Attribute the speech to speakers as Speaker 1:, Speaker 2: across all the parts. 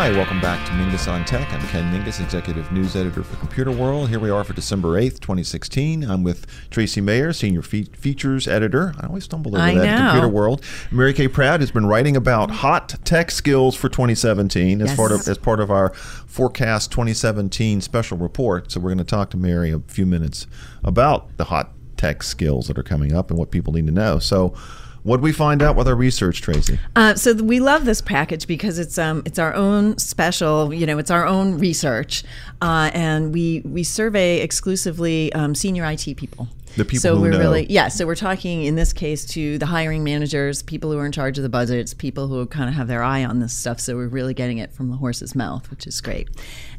Speaker 1: Hi, welcome back to Mingis on Tech. I'm Ken Mingis, Executive News Editor for Computerworld. Here we are for December 8th, 2016. I'm with Tracy Mayor, Senior fe- Features Editor. I always stumble over
Speaker 2: I
Speaker 1: that.
Speaker 2: know.
Speaker 1: Computerworld. Mary Kay Pratt has been writing about hot tech skills for 2017 as
Speaker 2: Yes.
Speaker 1: part of as part of our Forecast 2017 special report. So we're going to talk to Mary a few minutes about the hot tech skills that are coming up and what people need to know. So, what did we find out with our research, Tracy?
Speaker 2: Uh, so th- we love this package because it's um it's our own special, you know, it's our own research, uh, and we we survey exclusively um, senior IT people.
Speaker 1: The people
Speaker 2: so
Speaker 1: who
Speaker 2: we're
Speaker 1: know.
Speaker 2: really yeah. So we're talking in this case to the hiring managers, people who are in charge of the budgets, people who kind of have their eye on this stuff. So we're really getting it from the horse's mouth, which is great.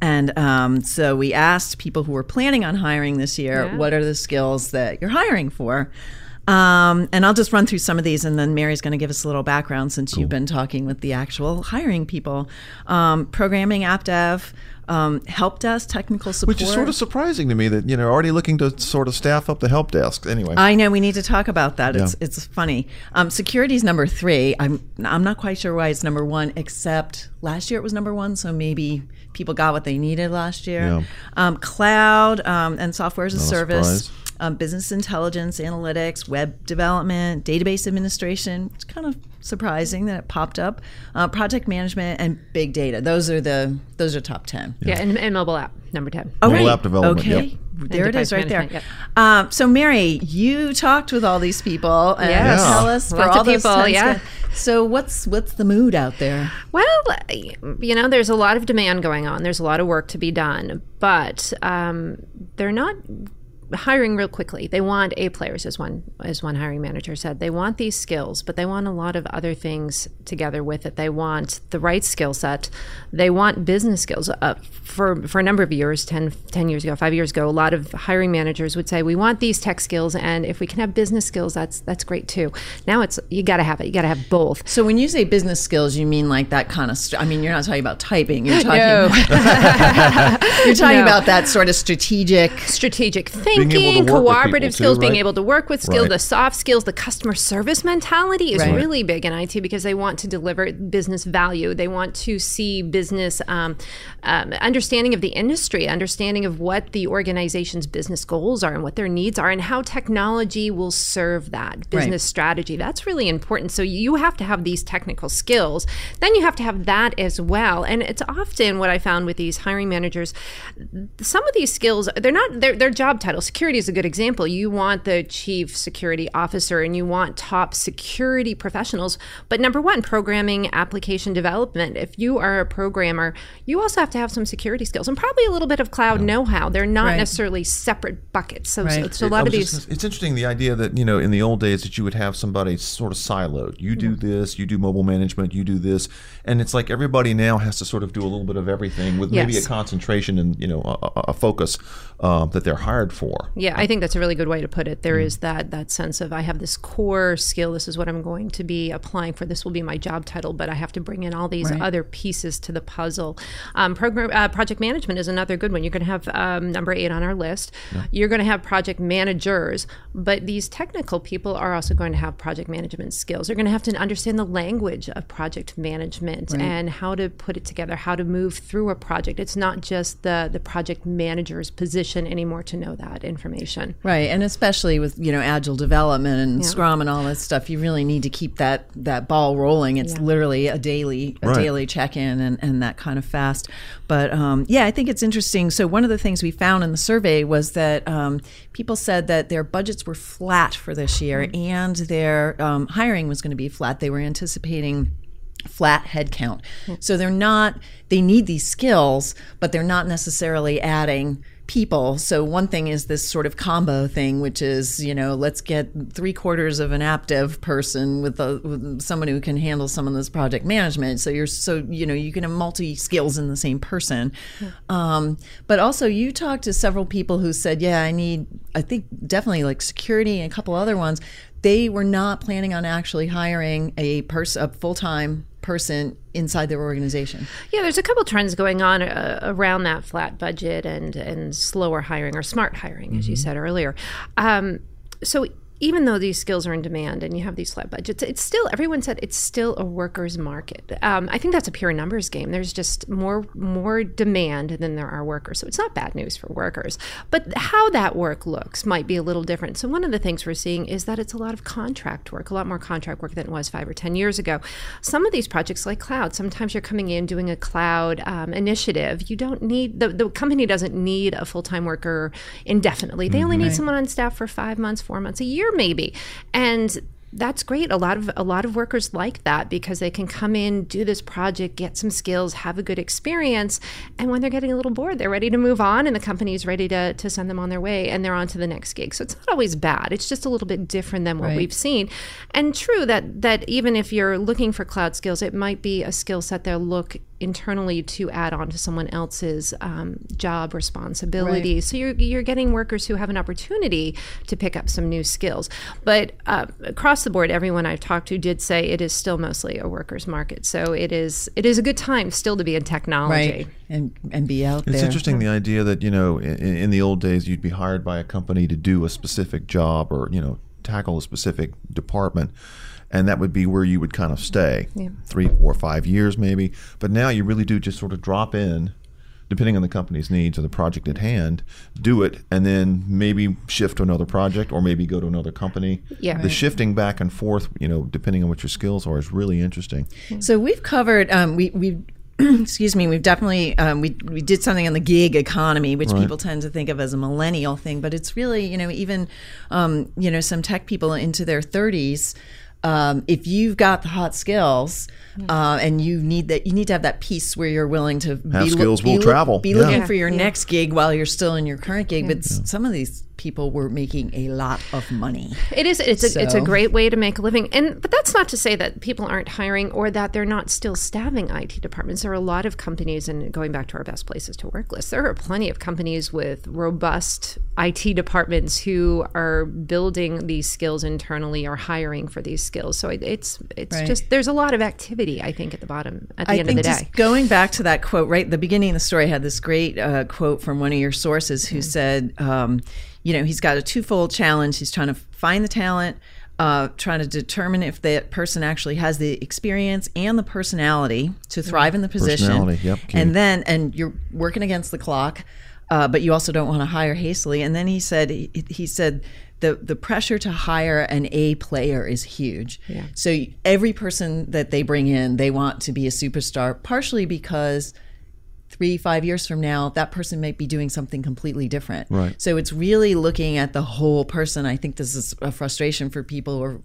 Speaker 2: And um, so we asked people who were planning on hiring this year,
Speaker 3: Yeah.
Speaker 2: what are the skills that you're hiring for? Um, and I'll just run through some of these, and then Mary's going to give us a little background since you've been talking with the actual hiring people. Um, programming, app dev, um, help desk, technical support.
Speaker 1: Which is sort of surprising to me that you know already looking to sort of staff up the help desk. Anyway,
Speaker 2: I know we need to talk about that. It's
Speaker 1: Yeah.
Speaker 2: it's funny. Um, security is number three. I'm I'm not quite sure why it's number one, except last year it was number one, so maybe people got what they needed last year.
Speaker 1: Yeah.
Speaker 2: Um, cloud um, and software as a
Speaker 1: Not
Speaker 2: service.
Speaker 1: surprise.
Speaker 2: Um, business intelligence, analytics, web development, database administration. It's kind of surprising that it popped up. Uh, project management and big data. Those are the those are top ten.
Speaker 3: Yeah, and, and mobile app number ten.
Speaker 2: Oh,
Speaker 1: Mobile
Speaker 2: right.
Speaker 1: app development,
Speaker 2: Okay.
Speaker 1: yep.
Speaker 2: There it is, right there.
Speaker 3: management,
Speaker 2: Um, so, Mary, you talked with all these people, and
Speaker 3: Yes.
Speaker 2: tell us for
Speaker 3: Lots
Speaker 2: all
Speaker 3: of
Speaker 2: those
Speaker 3: people,
Speaker 2: times
Speaker 3: yeah.
Speaker 2: that- So, what's what's the mood out there?
Speaker 3: Well, you know, there's a lot of demand going on. There's a lot of work to be done, but um, they're not hiring real quickly. They want A players, as one as one hiring manager said. They want these skills, but they want a lot of other things together with it. They want the right skill set. They want business skills. Uh, for for a number of years, 10, 10 years ago, five years ago, a lot of hiring managers would say, "We want these tech skills, and if we can have business skills, that's that's great too." Now it's you got to have it. You got to have both.
Speaker 2: So, when you say business skills, you mean like that kind of? St- I mean, you're not talking about typing. You're talking.
Speaker 3: No.
Speaker 2: You're talking
Speaker 3: No.
Speaker 2: about that sort of strategic.
Speaker 3: strategic
Speaker 1: to
Speaker 3: thinking,
Speaker 1: work
Speaker 3: cooperative skills,
Speaker 1: too,
Speaker 3: being
Speaker 1: right?
Speaker 3: able to work with skills,
Speaker 1: Right.
Speaker 3: the soft skills, the customer service mentality is
Speaker 2: Right.
Speaker 3: really big in IT because they want to deliver business value. They want to see business um, um, understanding of the industry, understanding of what the organization's business goals are and what their needs are, and how technology will serve that business strategy. That's really important. So you have to have these technical skills. Then you have to have that as well. And it's often what I found with these hiring managers some of these skills they're not their their job title security is a good example you want the chief security officer and you want top security professionals but number one programming application development if you are a programmer you also have to have some security skills and probably a little bit of cloud know-how they're not
Speaker 2: Right.
Speaker 3: necessarily separate buckets so,
Speaker 2: Right.
Speaker 3: so, so a
Speaker 1: I
Speaker 3: lot of
Speaker 1: was
Speaker 3: these
Speaker 1: just- it's interesting the idea that you know in the old days that you would have somebody sort of siloed. You do
Speaker 3: Mm-hmm.
Speaker 1: this, you do mobile management, you do this, and it's like everybody now has to sort of do a little bit of everything with maybe a concentration and you know a, a- a focus um, that they're hired for.
Speaker 3: Yeah, I think that's a really good way to put it. There is that that sense of I have this core skill. This is what I'm going to be applying for. This will be my job title, but I have to bring in all these
Speaker 2: Right.
Speaker 3: other pieces to the puzzle. Um, program uh, project management is another good one. You're going to have um, number eight on our list. You're going to have project managers, but these technical people are also going to have project management skills. They're going to have to understand the language of project management and how to put it together, how to move through a project. It's not just the the project manager's position anymore to know that information.
Speaker 2: Right, and especially with you know agile development and Scrum and all that stuff, you really need to keep that that ball rolling. It's literally a daily a
Speaker 1: Right.
Speaker 2: daily check in and, and that kind of fast. But um, yeah, I think it's interesting. So one of the things we found in the survey was that um, people said that their budgets were flat for this year and their um, hiring was going to be flat. They were anticipating flat headcount. So they're not they need these skills, but they're not necessarily adding people. So one thing is this sort of combo thing, which is you know let's get three quarters of an app dev person with, a, with someone who can handle some of this project management. So you're so you know you can have multi skills in the same person. Um, but also you talked to several people who said, yeah, I need I think definitely like security and a couple other ones. They were not planning on actually hiring a person a full time person inside their organization.
Speaker 3: Yeah, there's a couple trends going on uh, around that flat budget and and slower hiring or smart hiring, as you said earlier. Um, so even though these skills are in demand and you have these flat budgets, it's still everyone said it's still a workers' market. Um, I think that's a pure numbers game. There's just more more demand than there are workers, so it's not bad news for workers. But how that work looks might be a little different. So one of the things we're seeing is that it's a lot of contract work, a lot more contract work than it was five or ten years ago. Some of these projects, like cloud, sometimes you're coming in doing a cloud um, initiative. You don't need the the company doesn't need a full time worker indefinitely. They only need someone on staff for five months, four months, a year maybe. And that's great. A lot of a lot of workers like that because they can come in, do this project, get some skills, have a good experience, and when they're getting a little bored, they're ready to move on, and the company is ready to to send them on their way, and they're on to the next gig. So it's not always bad. It's just a little bit different than what
Speaker 2: Right.
Speaker 3: we've seen. And true that that even if you're looking for cloud skills, it might be a skill set they'll look internally to add on to someone else's um, job responsibilities. So you're you're getting workers who have an opportunity to pick up some new skills. But uh, across the board, everyone I've talked to did say it is still mostly a workers' market. So it is it is a good time still to be in technology.
Speaker 2: right and and be out
Speaker 1: It's
Speaker 2: there It's
Speaker 1: interesting the idea that you know in, in the old days you'd be hired by a company to do a specific job or you know tackle a specific department, and that would be where you would kind of stay three, four, five years maybe. But now you really do just sort of drop in. Depending on the company's needs or the project at hand, do it and then maybe shift to another project or maybe go to another company.
Speaker 3: Yeah.
Speaker 1: The shifting back and forth, you know, depending on what your skills are, is really interesting.
Speaker 2: So we've covered. Um, we we. Excuse me. We've definitely um, we we did something on the gig economy, which people tend to think of as a millennial thing, but it's really you know even um, you know some tech people into their thirties. Um, if you've got the hot skills uh, and you need that, you need to have that piece where you're willing to
Speaker 1: Have
Speaker 2: be,
Speaker 1: skills,
Speaker 2: be
Speaker 1: will travel.
Speaker 2: be
Speaker 1: Yeah.
Speaker 2: looking for your
Speaker 3: Yeah.
Speaker 2: next gig while you're still in your current gig. But s some of these people were making a lot of money.
Speaker 3: It is. It's a, it's a great way to make a living, and but that's not to say that people aren't hiring or that they're not still staffing IT departments. There are a lot of companies, and going back to our best places to work list, there are plenty of companies with robust IT departments who are building these skills internally or hiring for these skills. So it, it's it's
Speaker 2: Right.
Speaker 3: just there's a lot of activity. I think at the bottom at the
Speaker 2: I
Speaker 3: end of the
Speaker 2: just
Speaker 3: day.
Speaker 2: going back to that quote, right at the beginning of the story, I had this great uh, quote from one of your sources who said, um, you know, he's got a twofold challenge. He's trying to find the talent, uh, trying to determine if that person actually has the experience and the personality to thrive in the position.
Speaker 1: Personality, yep.
Speaker 2: And then, and you're working against the clock, uh, but you also don't want to hire hastily. And then he said, he, he said, the, the pressure to hire an A player is huge.
Speaker 3: Yeah.
Speaker 2: So every person that they bring in, they want to be a superstar, partially because three, five years from now, that person might be doing something completely different.
Speaker 1: Right.
Speaker 2: So it's really looking at the whole person. I think this is a frustration for people who are,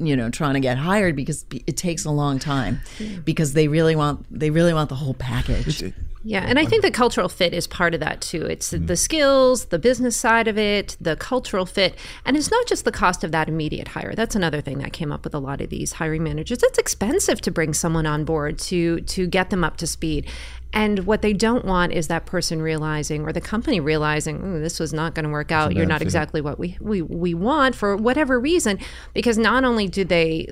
Speaker 2: you know, trying to get hired because it takes a long time because they really want they really want the whole package.
Speaker 3: Yeah, and I think the cultural fit is part of that too. It's mm-hmm. the skills, the business side of it, the cultural fit, and it's not just the cost of that immediate hire. That's another thing that came up with a lot of these hiring managers. It's expensive to bring someone on board to to get them up to speed. And what they don't want is that person realizing or the company realizing "Ooh, this was not going to work out. You're not
Speaker 1: fit."
Speaker 3: exactly what we, we we want for whatever reason. Because not only do they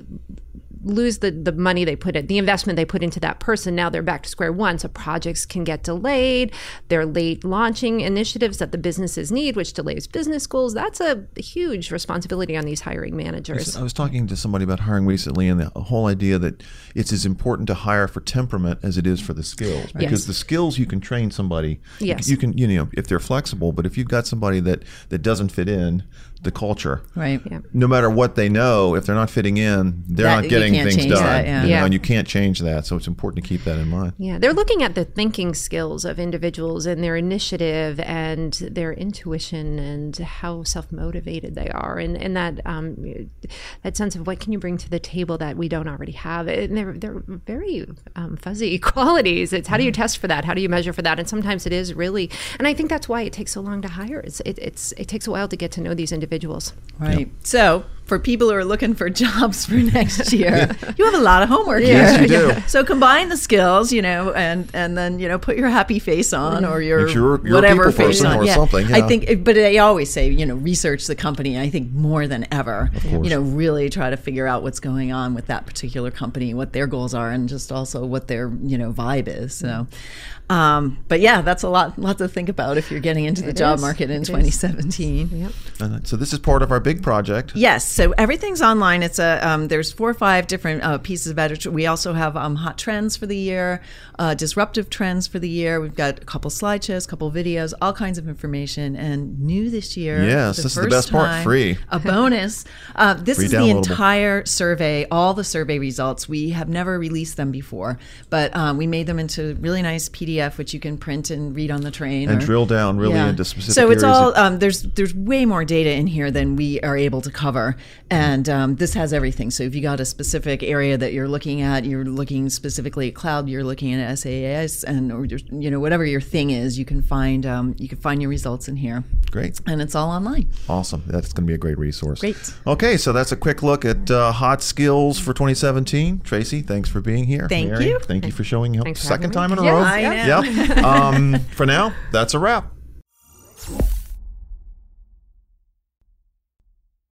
Speaker 3: lose the, the money they put in, the investment they put into that person. Now they're back to square one. So projects can get delayed. They're late launching initiatives that the businesses need, which delays business goals. That's a huge responsibility on these hiring managers.
Speaker 1: I was talking to somebody about hiring recently, and the whole idea that it's as important to hire for temperament as it is for the skills. Because the skills you can train somebody.
Speaker 3: Yes.
Speaker 1: You can, you know, if they're flexible. But if you've got somebody that that doesn't fit in the culture,
Speaker 2: Right.
Speaker 3: Yeah.
Speaker 1: no matter what they know, if they're not fitting in, they're
Speaker 2: That-
Speaker 1: not getting things done.
Speaker 2: that, yeah.
Speaker 1: you know,
Speaker 3: Yeah.
Speaker 1: and you can't change that. So it's important to keep that in mind.
Speaker 3: Yeah, they're looking at the thinking skills of individuals and their initiative and their intuition and how self motivated they are, and and that um, that sense of what can you bring to the table that we don't already have. And they're they're very um, fuzzy qualities. It's how do you test for that? How do you measure for that? And sometimes it is really, and I think that's why it takes so long to hire. It's it, it's it takes a while to get to know these individuals.
Speaker 2: Right. So for people who are looking for jobs for next year, you have a lot of homework
Speaker 1: Yes,
Speaker 2: here.
Speaker 1: you do.
Speaker 2: So combine the skills, you know, and and then you know put your happy face on or your
Speaker 1: Make sure you're
Speaker 2: whatever
Speaker 1: people
Speaker 2: face on.
Speaker 1: or
Speaker 2: yeah.
Speaker 1: something,
Speaker 2: I think, but I always say, you know, research the company. I think more than ever, you know, really try to figure out what's going on with that particular company, what their goals are, and just also what their you know vibe is. So, um, but yeah, that's a lot lot to think about if you're getting into the
Speaker 3: It
Speaker 2: job
Speaker 3: is.
Speaker 2: market in
Speaker 3: It is.
Speaker 2: 2017.
Speaker 3: Yep.
Speaker 1: And so this is part of our big project.
Speaker 2: Yes, so everything's online. It's a um, there's four or five different uh, pieces of editorial. We also have um, hot trends for the year, uh, disruptive trends for the year. We've got a couple slideshows, a couple videos, all kinds of information. And new this year,
Speaker 1: Yes, this is the best part,
Speaker 2: time,
Speaker 1: free.
Speaker 2: A bonus. Uh, this
Speaker 1: Free
Speaker 2: is the entire survey, all the survey results. We have never released them before, but um, we made them into really nice PDF, which you can print and read on the train
Speaker 1: And
Speaker 2: or-
Speaker 1: drill down really into specific
Speaker 2: So it's all um, there's there's way more data in here than we are able to cover, and um, this has everything. So if you got a specific area that you're looking at, you're looking specifically at cloud, you're looking at SaaS, and or you're- know whatever your thing is, you can find um, you can find your results in here,
Speaker 1: Great.
Speaker 2: and it's all online.
Speaker 1: Awesome. That's going to be a great resource.
Speaker 2: Great.
Speaker 1: Okay, so that's a quick look at uh, hot skills for 2017. Tracy, thanks for being here.
Speaker 2: Thank
Speaker 1: Mary,
Speaker 2: you.
Speaker 1: Thank you for showing up.
Speaker 3: Thanks
Speaker 1: Second time
Speaker 3: having
Speaker 1: in
Speaker 3: me.
Speaker 1: a row.
Speaker 3: Yes,
Speaker 2: I know.
Speaker 1: Yep. um, for now, that's a wrap.